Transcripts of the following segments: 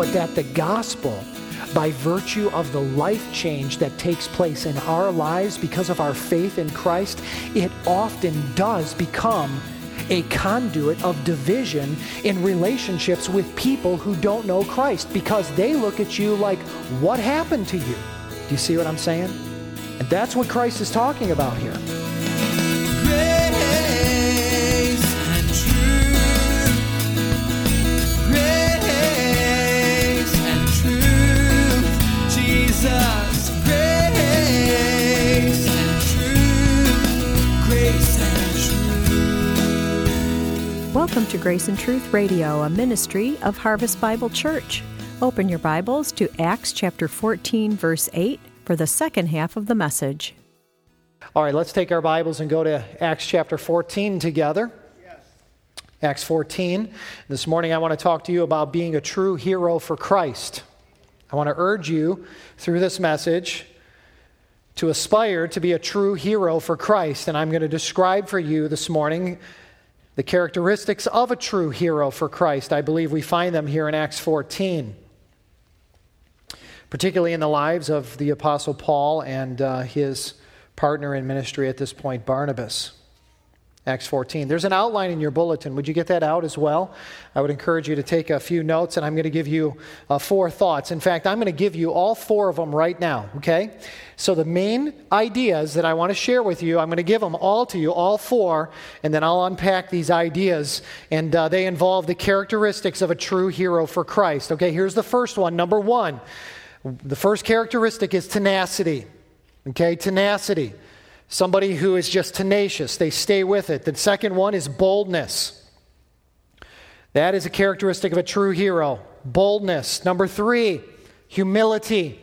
but that the gospel, by virtue of the life change that takes place in our lives because of our faith in Christ, it often does become a conduit of division in relationships with people who don't know Christ because they look at you like, What happened to you? Do you see what I'm saying? And that's what Christ is talking about here. Welcome to Grace and Truth Radio, a ministry of Harvest Bible Church. Open your Bibles to Acts chapter 14, verse 8 for the second half of the message. All right, let's take our Bibles and go to Acts chapter 14 together. Yes. Acts 14. This morning I want to talk to you about being a true hero for Christ. I want to urge you through this message to aspire to be a true hero for Christ. And I'm going to describe for you this morning the characteristics of a true hero for Christ. I believe we find them here in Acts 14, particularly in the lives of the Apostle Paul and uh, his partner in ministry at this point, Barnabas. Acts 14. There's an outline in your bulletin. Would you get that out as well? I would encourage you to take a few notes, and I'm going to give you uh, four thoughts. In fact, I'm going to give you all four of them right now, okay? So, the main ideas that I want to share with you, I'm going to give them all to you, all four, and then I'll unpack these ideas. And uh, they involve the characteristics of a true hero for Christ. Okay, here's the first one. Number one, the first characteristic is tenacity. Okay, tenacity. Somebody who is just tenacious, they stay with it. The second one is boldness. That is a characteristic of a true hero. Boldness. Number three, humility.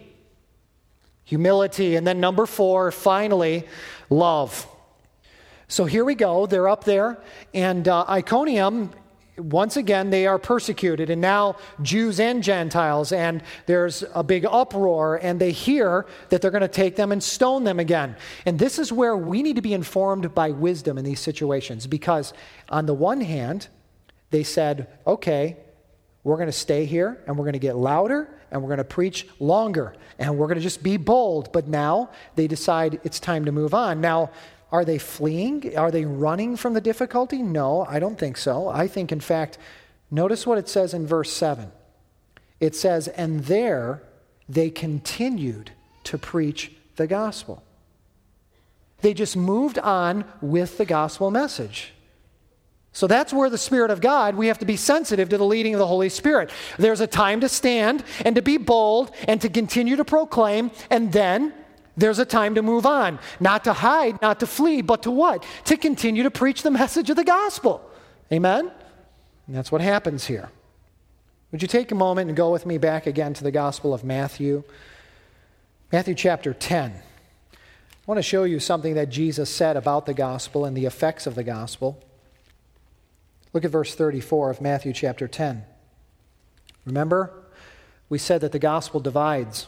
Humility. And then number four, finally, love. So here we go. They're up there. And uh, Iconium once again, they are persecuted, and now Jews and Gentiles, and there's a big uproar, and they hear that they're going to take them and stone them again. And this is where we need to be informed by wisdom in these situations, because on the one hand, they said, okay, we're going to stay here, and we're going to get louder, and we're going to preach longer, and we're going to just be bold. But now they decide it's time to move on. Now, are they fleeing? Are they running from the difficulty? No, I don't think so. I think, in fact, notice what it says in verse 7. It says, And there they continued to preach the gospel. They just moved on with the gospel message. So that's where the Spirit of God, we have to be sensitive to the leading of the Holy Spirit. There's a time to stand and to be bold and to continue to proclaim, and then there's a time to move on, not to hide, not to flee, but to what? To continue to preach the message of the gospel. Amen? And that's what happens here. Would you take a moment and go with me back again to the Gospel of Matthew? Matthew chapter 10. I want to show you something that Jesus said about the gospel and the effects of the gospel. Look at verse 34 of Matthew chapter 10. Remember, we said that the gospel divides.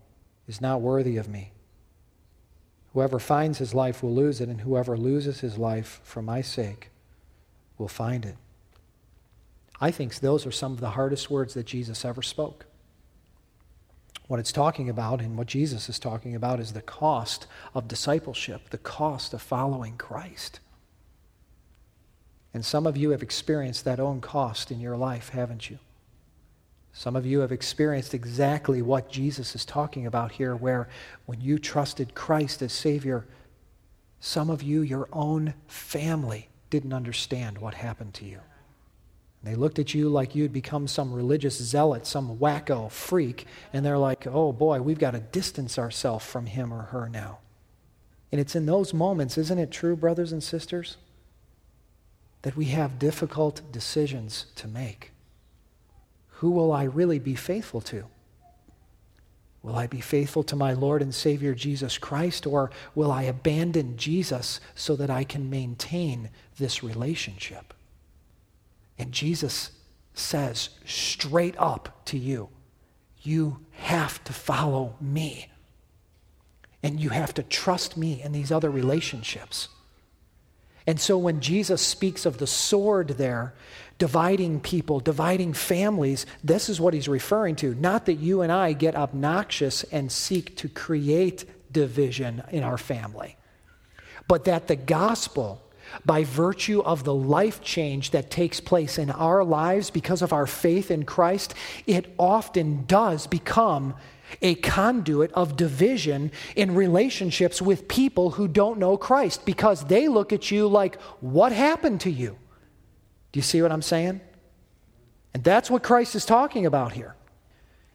is not worthy of me. Whoever finds his life will lose it, and whoever loses his life for my sake will find it. I think those are some of the hardest words that Jesus ever spoke. What it's talking about and what Jesus is talking about is the cost of discipleship, the cost of following Christ. And some of you have experienced that own cost in your life, haven't you? Some of you have experienced exactly what Jesus is talking about here, where when you trusted Christ as Savior, some of you, your own family, didn't understand what happened to you. They looked at you like you'd become some religious zealot, some wacko freak, and they're like, oh boy, we've got to distance ourselves from him or her now. And it's in those moments, isn't it true, brothers and sisters, that we have difficult decisions to make. Who will I really be faithful to? Will I be faithful to my Lord and Savior Jesus Christ, or will I abandon Jesus so that I can maintain this relationship? And Jesus says straight up to you, you have to follow me. And you have to trust me in these other relationships. And so when Jesus speaks of the sword there, dividing people, dividing families, this is what he's referring to. Not that you and I get obnoxious and seek to create division in our family, but that the gospel, by virtue of the life change that takes place in our lives because of our faith in Christ, it often does become a conduit of division in relationships with people who don't know Christ because they look at you like, What happened to you? Do you see what I'm saying? And that's what Christ is talking about here.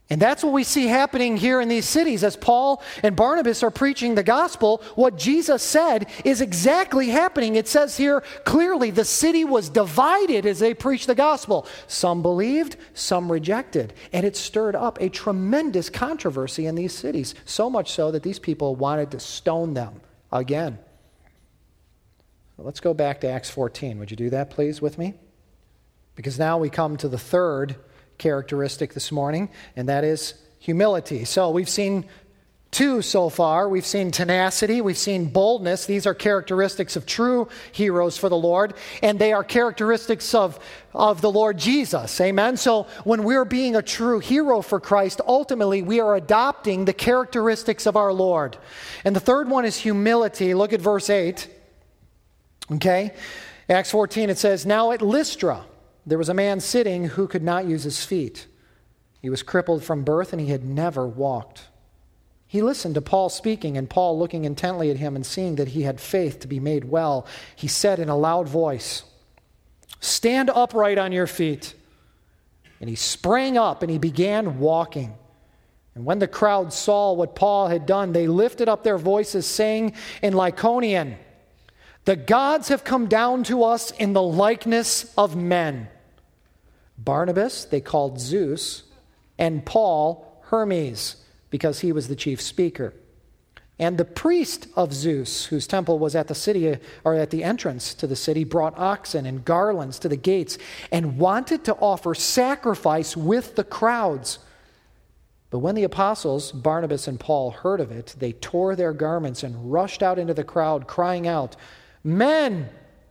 And that's what we see happening here in these cities as Paul and Barnabas are preaching the gospel. What Jesus said is exactly happening. It says here clearly the city was divided as they preached the gospel. Some believed, some rejected. And it stirred up a tremendous controversy in these cities, so much so that these people wanted to stone them again. Let's go back to Acts 14. Would you do that, please, with me? Because now we come to the third characteristic this morning, and that is humility. So we've seen two so far. We've seen tenacity, we've seen boldness. These are characteristics of true heroes for the Lord, and they are characteristics of, of the Lord Jesus. Amen. So when we're being a true hero for Christ, ultimately we are adopting the characteristics of our Lord. And the third one is humility. Look at verse 8. Okay? Acts 14, it says, Now at Lystra, there was a man sitting who could not use his feet. He was crippled from birth and he had never walked. He listened to Paul speaking, and Paul, looking intently at him and seeing that he had faith to be made well, he said in a loud voice, Stand upright on your feet. And he sprang up and he began walking. And when the crowd saw what Paul had done, they lifted up their voices, saying in Lycaonian, The gods have come down to us in the likeness of men. Barnabas they called Zeus, and Paul Hermes, because he was the chief speaker. And the priest of Zeus, whose temple was at the city or at the entrance to the city, brought oxen and garlands to the gates and wanted to offer sacrifice with the crowds. But when the apostles, Barnabas and Paul, heard of it, they tore their garments and rushed out into the crowd, crying out, Men,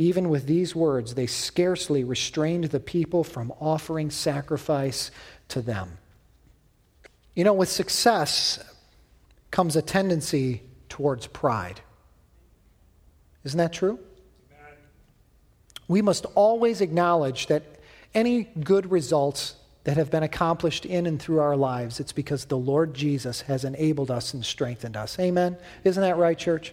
Even with these words, they scarcely restrained the people from offering sacrifice to them. You know, with success comes a tendency towards pride. Isn't that true? We must always acknowledge that any good results that have been accomplished in and through our lives, it's because the Lord Jesus has enabled us and strengthened us. Amen? Isn't that right, church?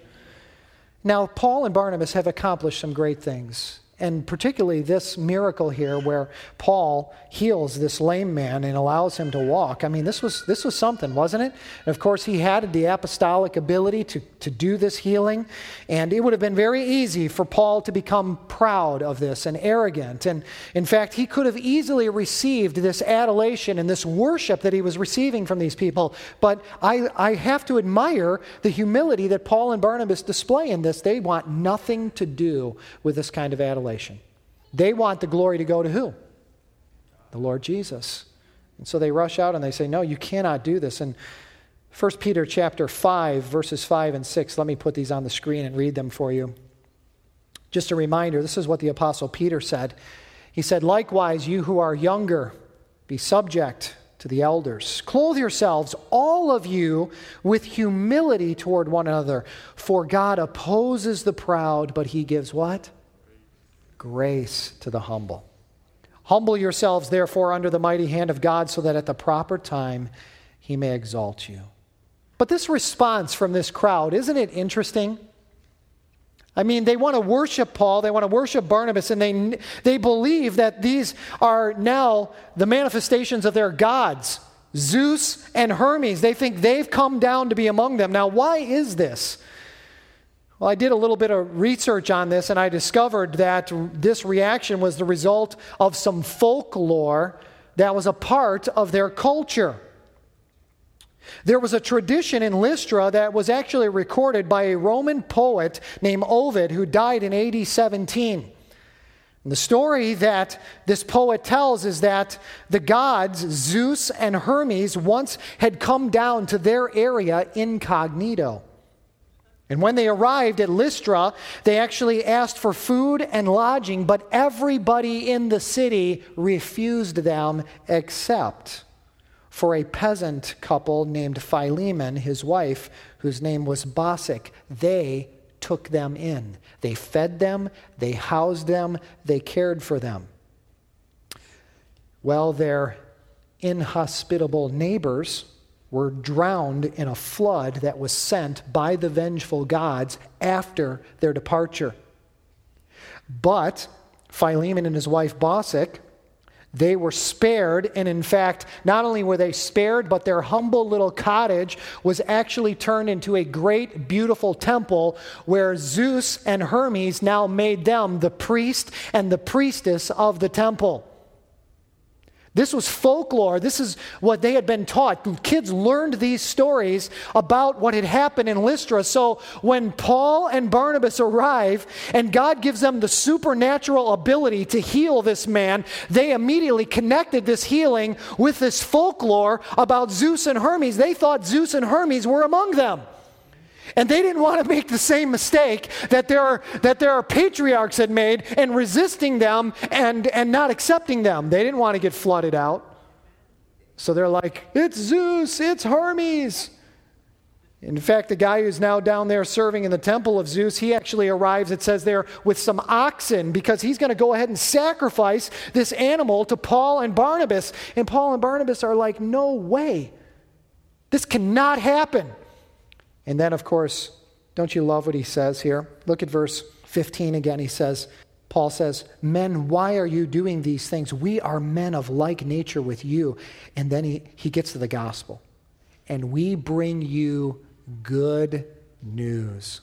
Now, Paul and Barnabas have accomplished some great things and particularly this miracle here where Paul heals this lame man and allows him to walk. I mean, this was, this was something, wasn't it? And of course, he had the apostolic ability to, to do this healing, and it would have been very easy for Paul to become proud of this and arrogant. And in fact, he could have easily received this adulation and this worship that he was receiving from these people. But I, I have to admire the humility that Paul and Barnabas display in this. They want nothing to do with this kind of adulation They want the glory to go to who? The Lord Jesus. And so they rush out and they say, No, you cannot do this. And 1 Peter chapter 5, verses 5 and 6, let me put these on the screen and read them for you. Just a reminder this is what the Apostle Peter said. He said, Likewise, you who are younger, be subject to the elders. Clothe yourselves, all of you, with humility toward one another. For God opposes the proud, but he gives what? Grace to the humble. Humble yourselves, therefore, under the mighty hand of God, so that at the proper time he may exalt you. But this response from this crowd, isn't it interesting? I mean, they want to worship Paul, they want to worship Barnabas, and they, they believe that these are now the manifestations of their gods, Zeus and Hermes. They think they've come down to be among them. Now, why is this? Well, I did a little bit of research on this, and I discovered that this reaction was the result of some folklore that was a part of their culture. There was a tradition in Lystra that was actually recorded by a Roman poet named Ovid who died in AD 17. And the story that this poet tells is that the gods, Zeus and Hermes, once had come down to their area incognito. And when they arrived at Lystra, they actually asked for food and lodging, but everybody in the city refused them except for a peasant couple named Philemon, his wife, whose name was Baucis. They took them in. They fed them, they housed them, they cared for them. Well, their inhospitable neighbors were drowned in a flood that was sent by the vengeful gods after their departure. But Philemon and his wife Baucis they were spared, and in fact, not only were they spared, but their humble little cottage was actually turned into a great, beautiful temple where Zeus and Hermes now made them the priest and the priestess of the temple. This was folklore. This is what they had been taught. Kids learned these stories about what had happened in Lystra. So when Paul and Barnabas arrive and God gives them the supernatural ability to heal this man, they immediately connected this healing with this folklore about Zeus and Hermes. They thought Zeus and Hermes were among them. And they didn't want to make the same mistake that their, that their patriarchs had made in resisting them and, and not accepting them. They didn't want to get flooded out. So they're like, it's Zeus, it's Hermes. In fact, the guy who's now down there serving in the temple of Zeus, he actually arrives, it says there, with some oxen because he's going to go ahead and sacrifice this animal to Paul and Barnabas. And Paul and Barnabas are like, no way. This cannot happen. And then, of course, don't you love what he says here? Look at verse 15 again. He says, Paul says, Men, why are you doing these things? We are men of like nature with you. And then he, he gets to the gospel. And we bring you good news.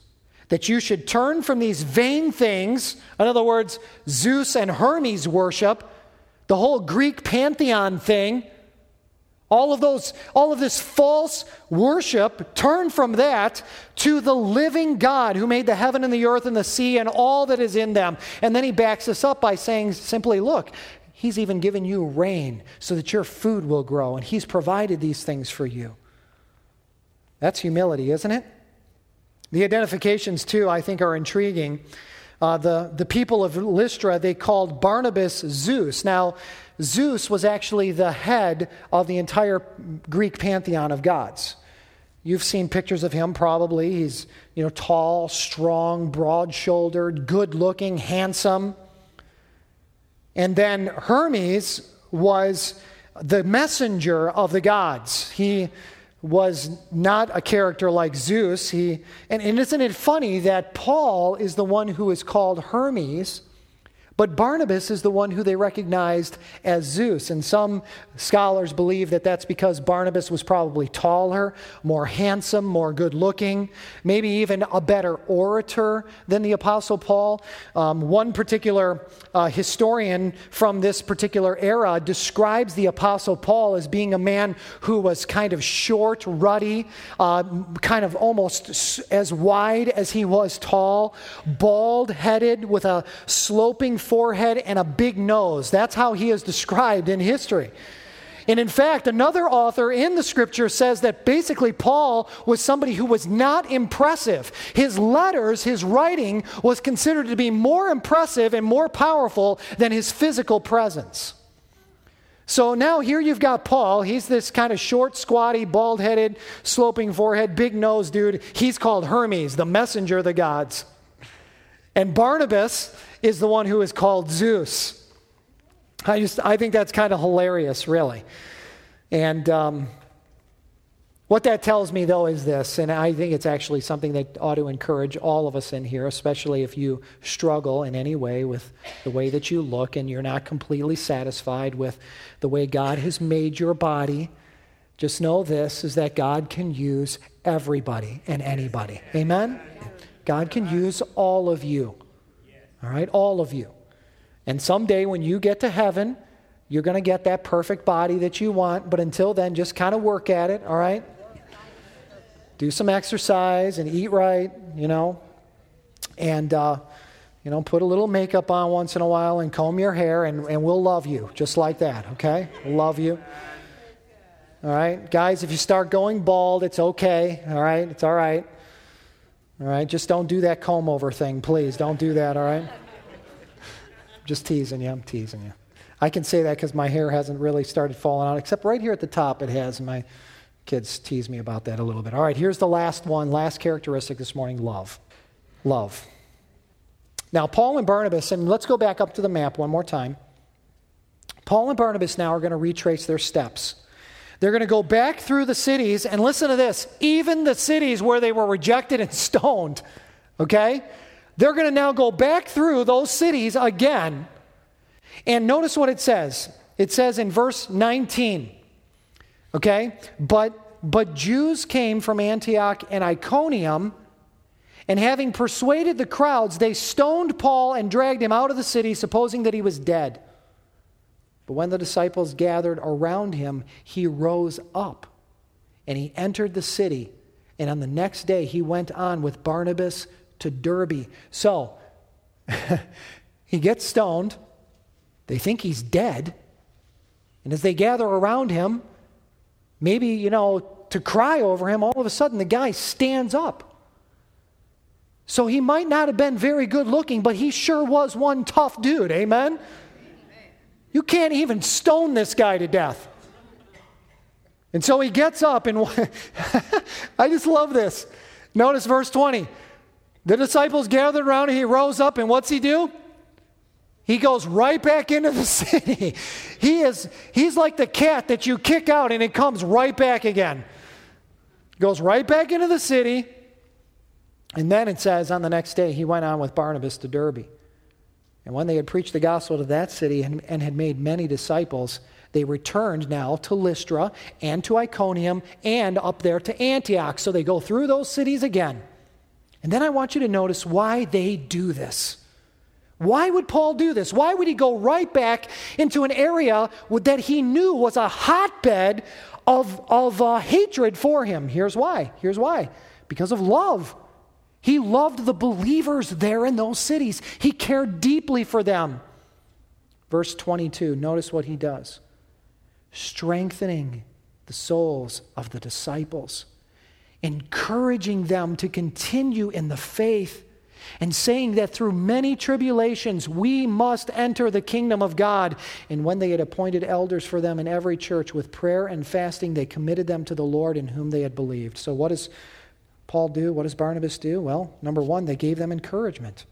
That you should turn from these vain things, in other words, Zeus and Hermes worship, the whole Greek pantheon thing, all of those, all of this false worship, turn from that to the living God who made the heaven and the earth and the sea and all that is in them. And then he backs us up by saying simply, look, he's even given you rain so that your food will grow, and he's provided these things for you. That's humility, isn't it? The identifications, too, I think are intriguing. Uh, the, the people of Lystra, they called Barnabas Zeus. Now, Zeus was actually the head of the entire Greek pantheon of gods. You've seen pictures of him probably. He's, you know, tall, strong, broad-shouldered, good-looking, handsome. And then Hermes was the messenger of the gods. He was not a character like Zeus. He, and, and isn't it funny that Paul is the one who is called Hermes? But Barnabas is the one who they recognized as Zeus. And some scholars believe that that's because Barnabas was probably taller, more handsome, more good looking, maybe even a better orator than the Apostle Paul. Um, one particular uh, historian from this particular era describes the Apostle Paul as being a man who was kind of short, ruddy, uh, kind of almost as wide as he was tall, bald headed with a sloping forehead and a big nose. That's how he is described in history. And in fact, another author in the scripture says that basically Paul was somebody who was not impressive. His letters, his writing was considered to be more impressive and more powerful than his physical presence. So now here you've got Paul. He's this kind of short, squatty, bald headed, sloping forehead, big nose dude. He's called Hermes, the messenger of the gods. And Barnabas is the one who is called Zeus. I just, I think that's kind of hilarious, really. And um, what that tells me, though, is this, and I think it's actually something that ought to encourage all of us in here, especially if you struggle in any way with the way that you look and you're not completely satisfied with the way God has made your body. Just know this is that God can use everybody and anybody. Amen? God can use all of you. All right? All of you. And someday when you get to heaven, you're going to get that perfect body that you want, but until then, just kind of work at it, all right? Do some exercise and eat right, you know, and, uh, you know, put a little makeup on once in a while and comb your hair, and, and we'll love you just like that, okay? Love you. All right? Guys, if you start going bald, it's okay, all right? It's all right. All right? Just don't do that comb over thing, please. Don't do that, all right? Just teasing you. I'm teasing you. I can say that because my hair hasn't really started falling out, except right here at the top it has. My kids tease me about that a little bit. All right, here's the last one, last characteristic this morning love. Love. Now, Paul and Barnabas, and let's go back up to the map one more time. Paul and Barnabas now are going to retrace their steps. They're going to go back through the cities, and listen to this even the cities where they were rejected and stoned, okay? They're going to now go back through those cities again. And notice what it says. It says in verse 19, okay? But, but Jews came from Antioch and Iconium, and having persuaded the crowds, they stoned Paul and dragged him out of the city, supposing that he was dead. But when the disciples gathered around him, he rose up and he entered the city. And on the next day, he went on with Barnabas to Derbe. So, he gets stoned. They think he's dead. And as they gather around him, maybe, you know, to cry over him, all of a sudden the guy stands up. So he might not have been very good looking, but he sure was one tough dude. Amen? You can't even stone this guy to death. And so he gets up, and I just love this. Notice verse 20. The disciples gathered around and he rose up, and what's he do? He goes right back into the city. He is, he's like the cat that you kick out and it comes right back again. Goes right back into the city. And then it says on the next day, he went on with Barnabas to Derbe. And when they had preached the gospel to that city and, and had made many disciples, they returned now to Lystra and to Iconium and up there to Antioch. So they go through those cities again. And then I want you to notice why they do this. Why would Paul do this? Why would he go right back into an area that he knew was a hotbed of, of uh, hatred for him? Here's why. Here's why. Because of love. He loved the believers there in those cities, he cared deeply for them. Verse 22, notice what he does strengthening the souls of the disciples encouraging them to continue in the faith and saying that through many tribulations we must enter the kingdom of God. And when they had appointed elders for them in every church with prayer and fasting, they committed them to the Lord in whom they had believed. So, what does Paul do? What does Barnabas do? Well, number one, they gave them encouragement.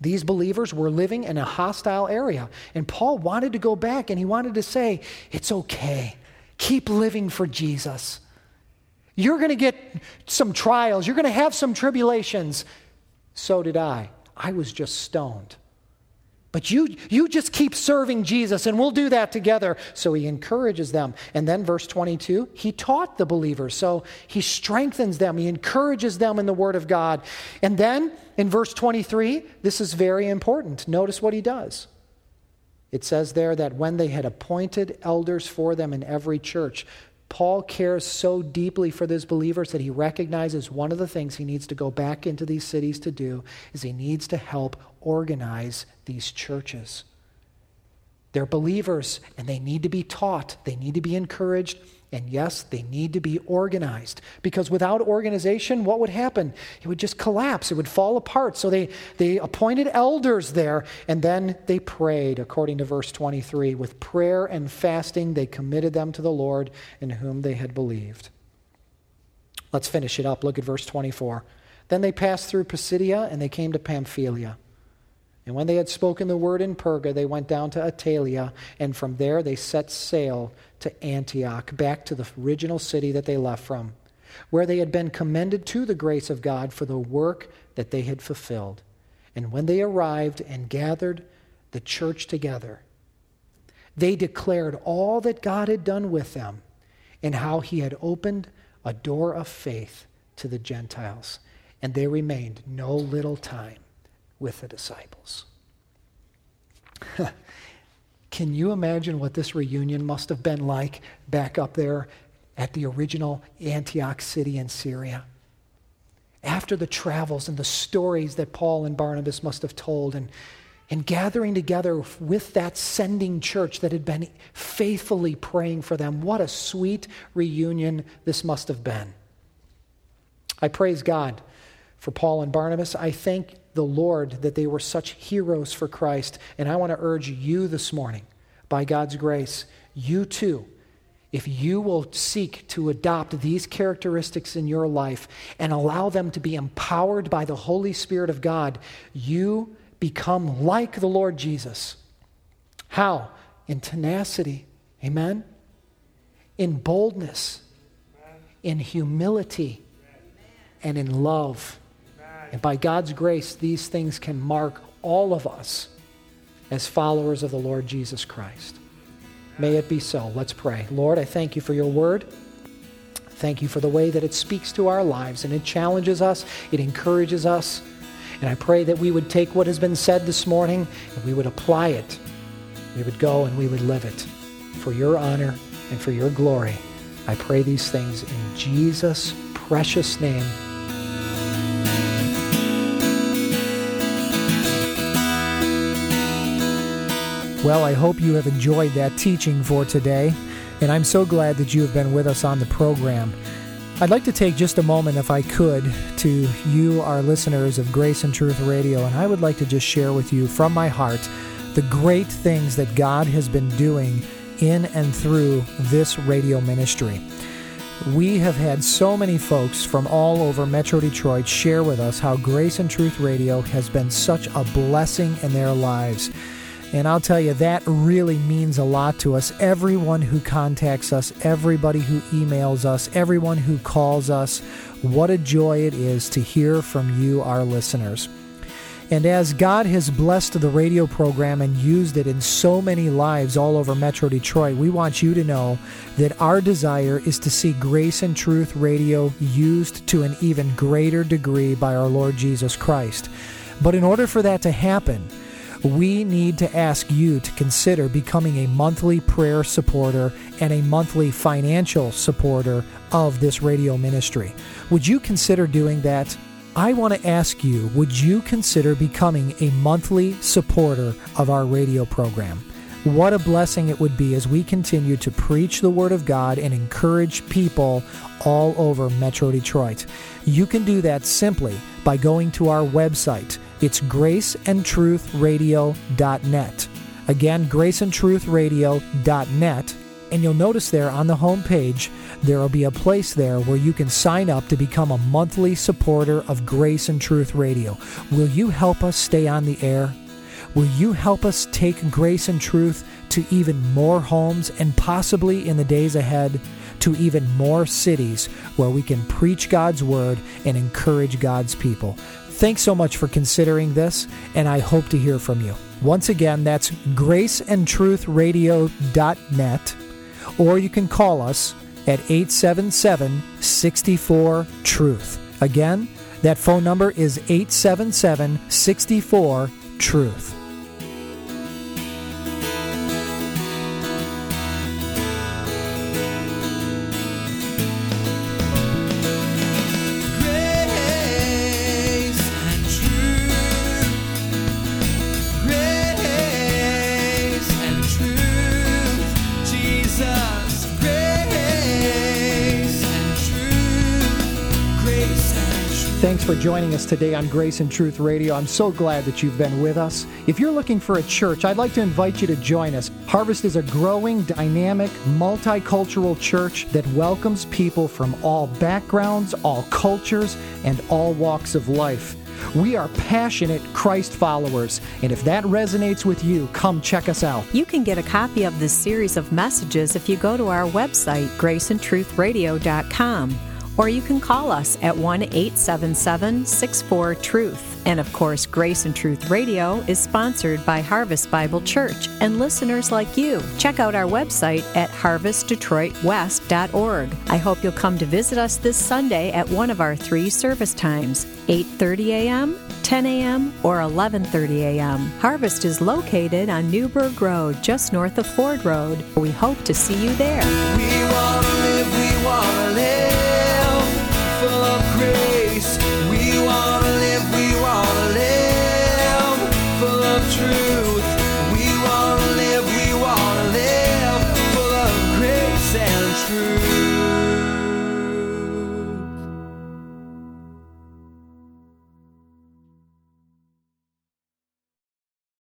These believers were living in a hostile area. And Paul wanted to go back and he wanted to say, It's okay. Keep living for Jesus. You're going to get some trials. You're going to have some tribulations. So did I. I was just stoned. But you, you just keep serving Jesus, and we'll do that together. So he encourages them. And then, verse 22, he taught the believers. So he strengthens them, he encourages them in the Word of God. And then, in verse 23, this is very important. Notice what he does. It says there that when they had appointed elders for them in every church, Paul cares so deeply for those believers that he recognizes one of the things he needs to go back into these cities to do is he needs to help organize these churches. They're believers and they need to be taught, they need to be encouraged, and yes, they need to be organized because without organization, what would happen? It would just collapse, it would fall apart. So they, they appointed elders there and then they prayed, according to verse 23. With prayer and fasting, they committed them to the Lord in whom they had believed. Let's finish it up. Look at verse 24. Then they passed through Pisidia and they came to Pamphylia. And when they had spoken the word in Perga, they went down to Attalia, and from there they set sail to Antioch, back to the original city that they left from, where they had been commended to the grace of God for the work that they had fulfilled. And when they arrived and gathered the church together, they declared all that God had done with them and how he had opened a door of faith to the Gentiles. And they remained no little time with the disciples. Can you imagine what this reunion must have been like back up there at the original Antioch city in Syria? After the travels and the stories that Paul and Barnabas must have told, and, and gathering together with that sending church that had been faithfully praying for them, what a sweet reunion this must have been. I praise God for Paul and Barnabas. I thank the Lord that they were such heroes for Christ. And I want to urge you this morning, by God's grace, you too, if you will seek to adopt these characteristics in your life and allow them to be empowered by the Holy Spirit of God, you become like the Lord Jesus. How? In tenacity. Amen? In boldness, in humility, and in love. And by God's grace, these things can mark all of us as followers of the Lord Jesus Christ. May it be so. Let's pray. Lord, I thank you for your word. Thank you for the way that it speaks to our lives and it challenges us, it encourages us. And I pray that we would take what has been said this morning and we would apply it. We would go and we would live it for your honor and for your glory. I pray these things in Jesus' precious name. Well, I hope you have enjoyed that teaching for today, and I'm so glad that you have been with us on the program. I'd like to take just a moment, if I could, to you, our listeners of Grace and Truth Radio, and I would like to just share with you from my heart the great things that God has been doing in and through this radio ministry. We have had so many folks from all over Metro Detroit share with us how Grace and Truth Radio has been such a blessing in their lives. And I'll tell you, that really means a lot to us. Everyone who contacts us, everybody who emails us, everyone who calls us, what a joy it is to hear from you, our listeners. And as God has blessed the radio program and used it in so many lives all over Metro Detroit, we want you to know that our desire is to see Grace and Truth Radio used to an even greater degree by our Lord Jesus Christ. But in order for that to happen, we need to ask you to consider becoming a monthly prayer supporter and a monthly financial supporter of this radio ministry. Would you consider doing that? I want to ask you would you consider becoming a monthly supporter of our radio program? What a blessing it would be as we continue to preach the Word of God and encourage people all over Metro Detroit. You can do that simply by going to our website it's graceandtruthradio.net. Again, graceandtruthradio.net. And you'll notice there on the home page, there will be a place there where you can sign up to become a monthly supporter of Grace and Truth Radio. Will you help us stay on the air? Will you help us take grace and truth to even more homes and possibly in the days ahead to even more cities where we can preach God's word and encourage God's people? Thanks so much for considering this, and I hope to hear from you. Once again, that's graceandtruthradio.net, or you can call us at 877 64 Truth. Again, that phone number is 877 64 Truth. Thanks for joining us today on Grace and Truth Radio. I'm so glad that you've been with us. If you're looking for a church, I'd like to invite you to join us. Harvest is a growing, dynamic, multicultural church that welcomes people from all backgrounds, all cultures, and all walks of life. We are passionate Christ followers, and if that resonates with you, come check us out. You can get a copy of this series of messages if you go to our website, graceandtruthradio.com or you can call us at 1 877 64 Truth. And of course, Grace and Truth Radio is sponsored by Harvest Bible Church and listeners like you. Check out our website at harvestdetroitwest.org. I hope you'll come to visit us this Sunday at one of our three service times 8:30 a.m., 10 a.m., or 11:30 a.m. Harvest is located on Newburgh Road, just north of Ford Road. We hope to see you there. Truth.